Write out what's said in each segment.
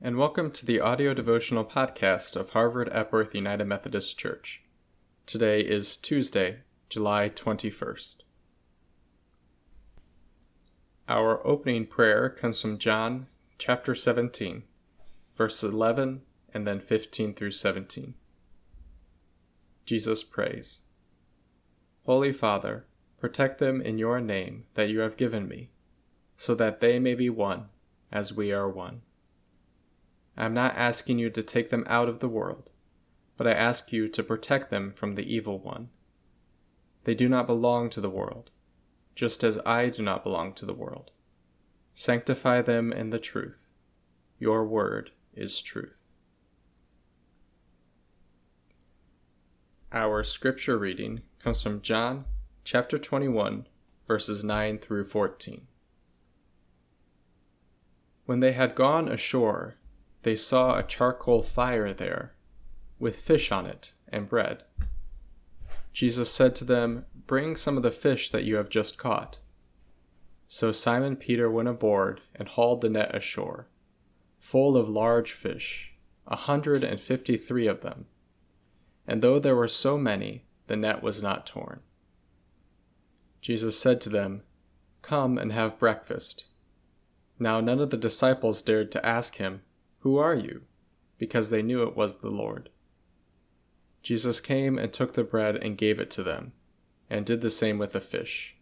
and welcome to the audio devotional podcast of Harvard Epworth United Methodist Church. Today is Tuesday, July 21st. Our opening prayer comes from John chapter 17, verses 11 and then 15 through 17. Jesus prays Holy Father, protect them in your name that you have given me, so that they may be one as we are one. I am not asking you to take them out of the world, but I ask you to protect them from the evil one. They do not belong to the world, just as I do not belong to the world. Sanctify them in the truth. Your word is truth. Our scripture reading comes from John chapter 21, verses 9 through 14. When they had gone ashore, they saw a charcoal fire there, with fish on it and bread. Jesus said to them, Bring some of the fish that you have just caught. So Simon Peter went aboard and hauled the net ashore, full of large fish, a hundred and fifty three of them. And though there were so many, the net was not torn. Jesus said to them, Come and have breakfast. Now none of the disciples dared to ask him, who are you? Because they knew it was the Lord. Jesus came and took the bread and gave it to them, and did the same with the fish.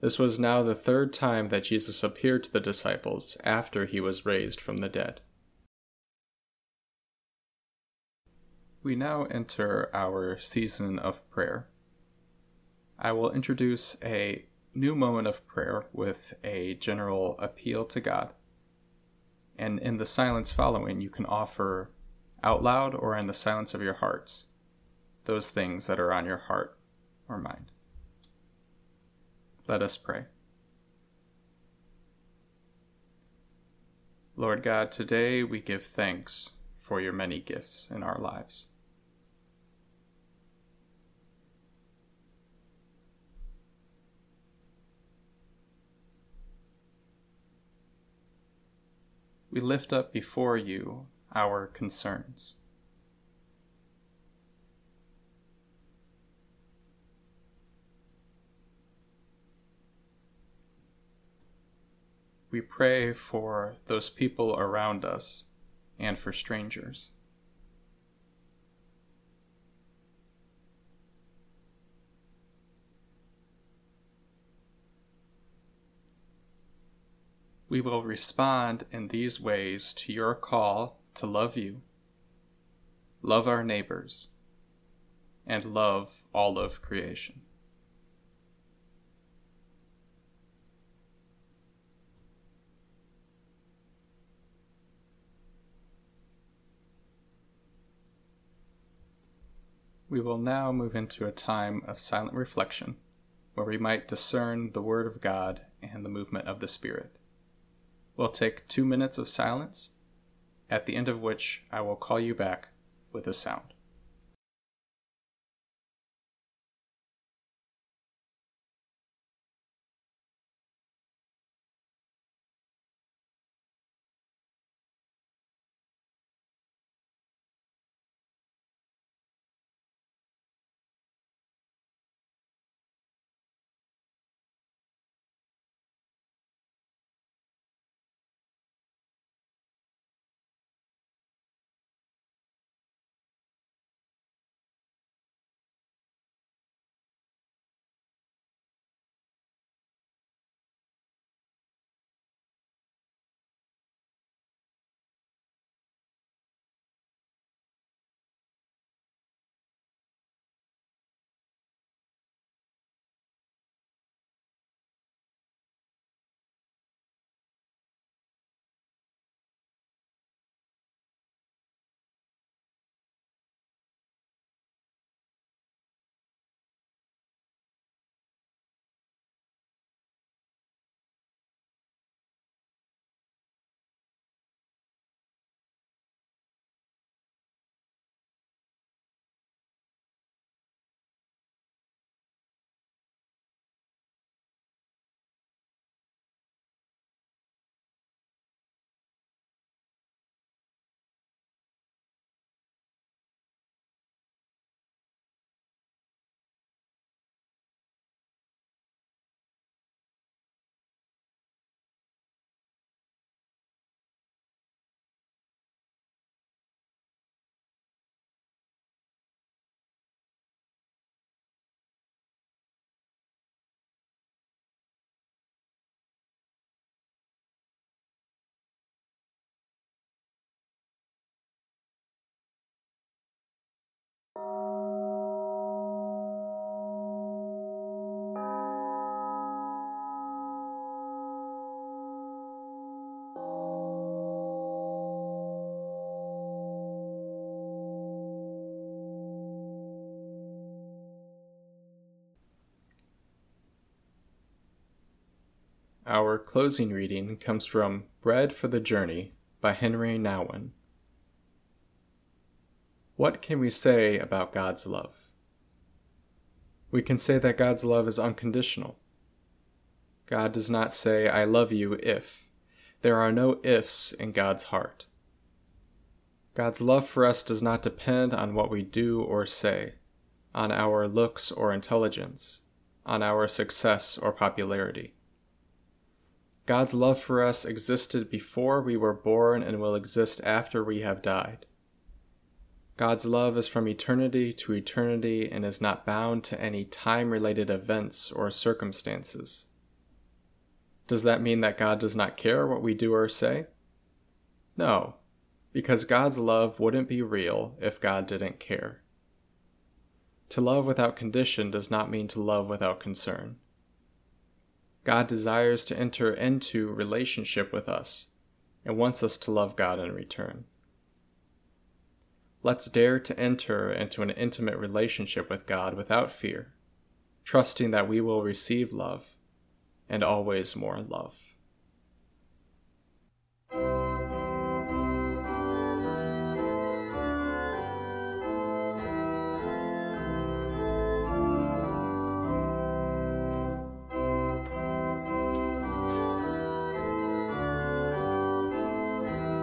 This was now the third time that Jesus appeared to the disciples after he was raised from the dead. We now enter our season of prayer. I will introduce a new moment of prayer with a general appeal to God and in the silence following, you can offer out loud or in the silence of your hearts those things that are on your heart or mind. Let us pray. Lord God, today we give thanks for your many gifts in our lives. We lift up before you our concerns. We pray for those people around us and for strangers. We will respond in these ways to your call to love you, love our neighbors, and love all of creation. We will now move into a time of silent reflection where we might discern the Word of God and the movement of the Spirit. We'll take two minutes of silence, at the end of which I will call you back with a sound. Our closing reading comes from Bread for the Journey by Henri Nouwen. What can we say about God's love? We can say that God's love is unconditional. God does not say, I love you if. There are no ifs in God's heart. God's love for us does not depend on what we do or say, on our looks or intelligence, on our success or popularity. God's love for us existed before we were born and will exist after we have died. God's love is from eternity to eternity and is not bound to any time related events or circumstances. Does that mean that God does not care what we do or say? No, because God's love wouldn't be real if God didn't care. To love without condition does not mean to love without concern. God desires to enter into relationship with us and wants us to love God in return. Let's dare to enter into an intimate relationship with God without fear, trusting that we will receive love and always more love.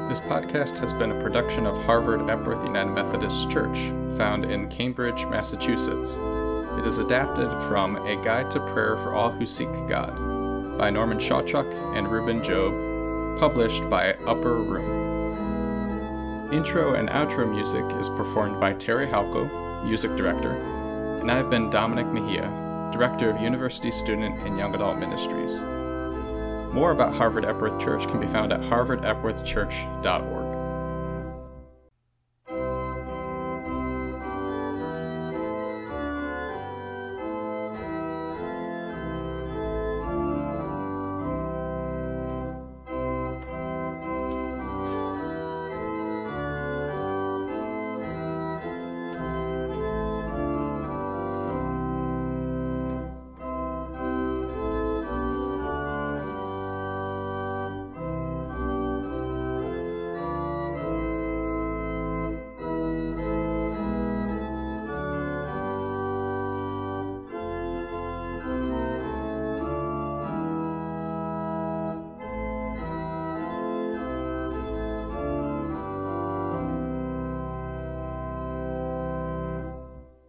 This podcast has been a production of Harvard Epworth United Methodist Church, found in Cambridge, Massachusetts. It is adapted from A Guide to Prayer for All Who Seek God by Norman Shawchuck and Rueben Job, published by Upper Room. Intro and outro music is performed by Terry Halko, music director, and I've been Dominic Mejia, director of University Student and Young Adult Ministries. More about Harvard Epworth Church can be found at harvardepworthchurch.org.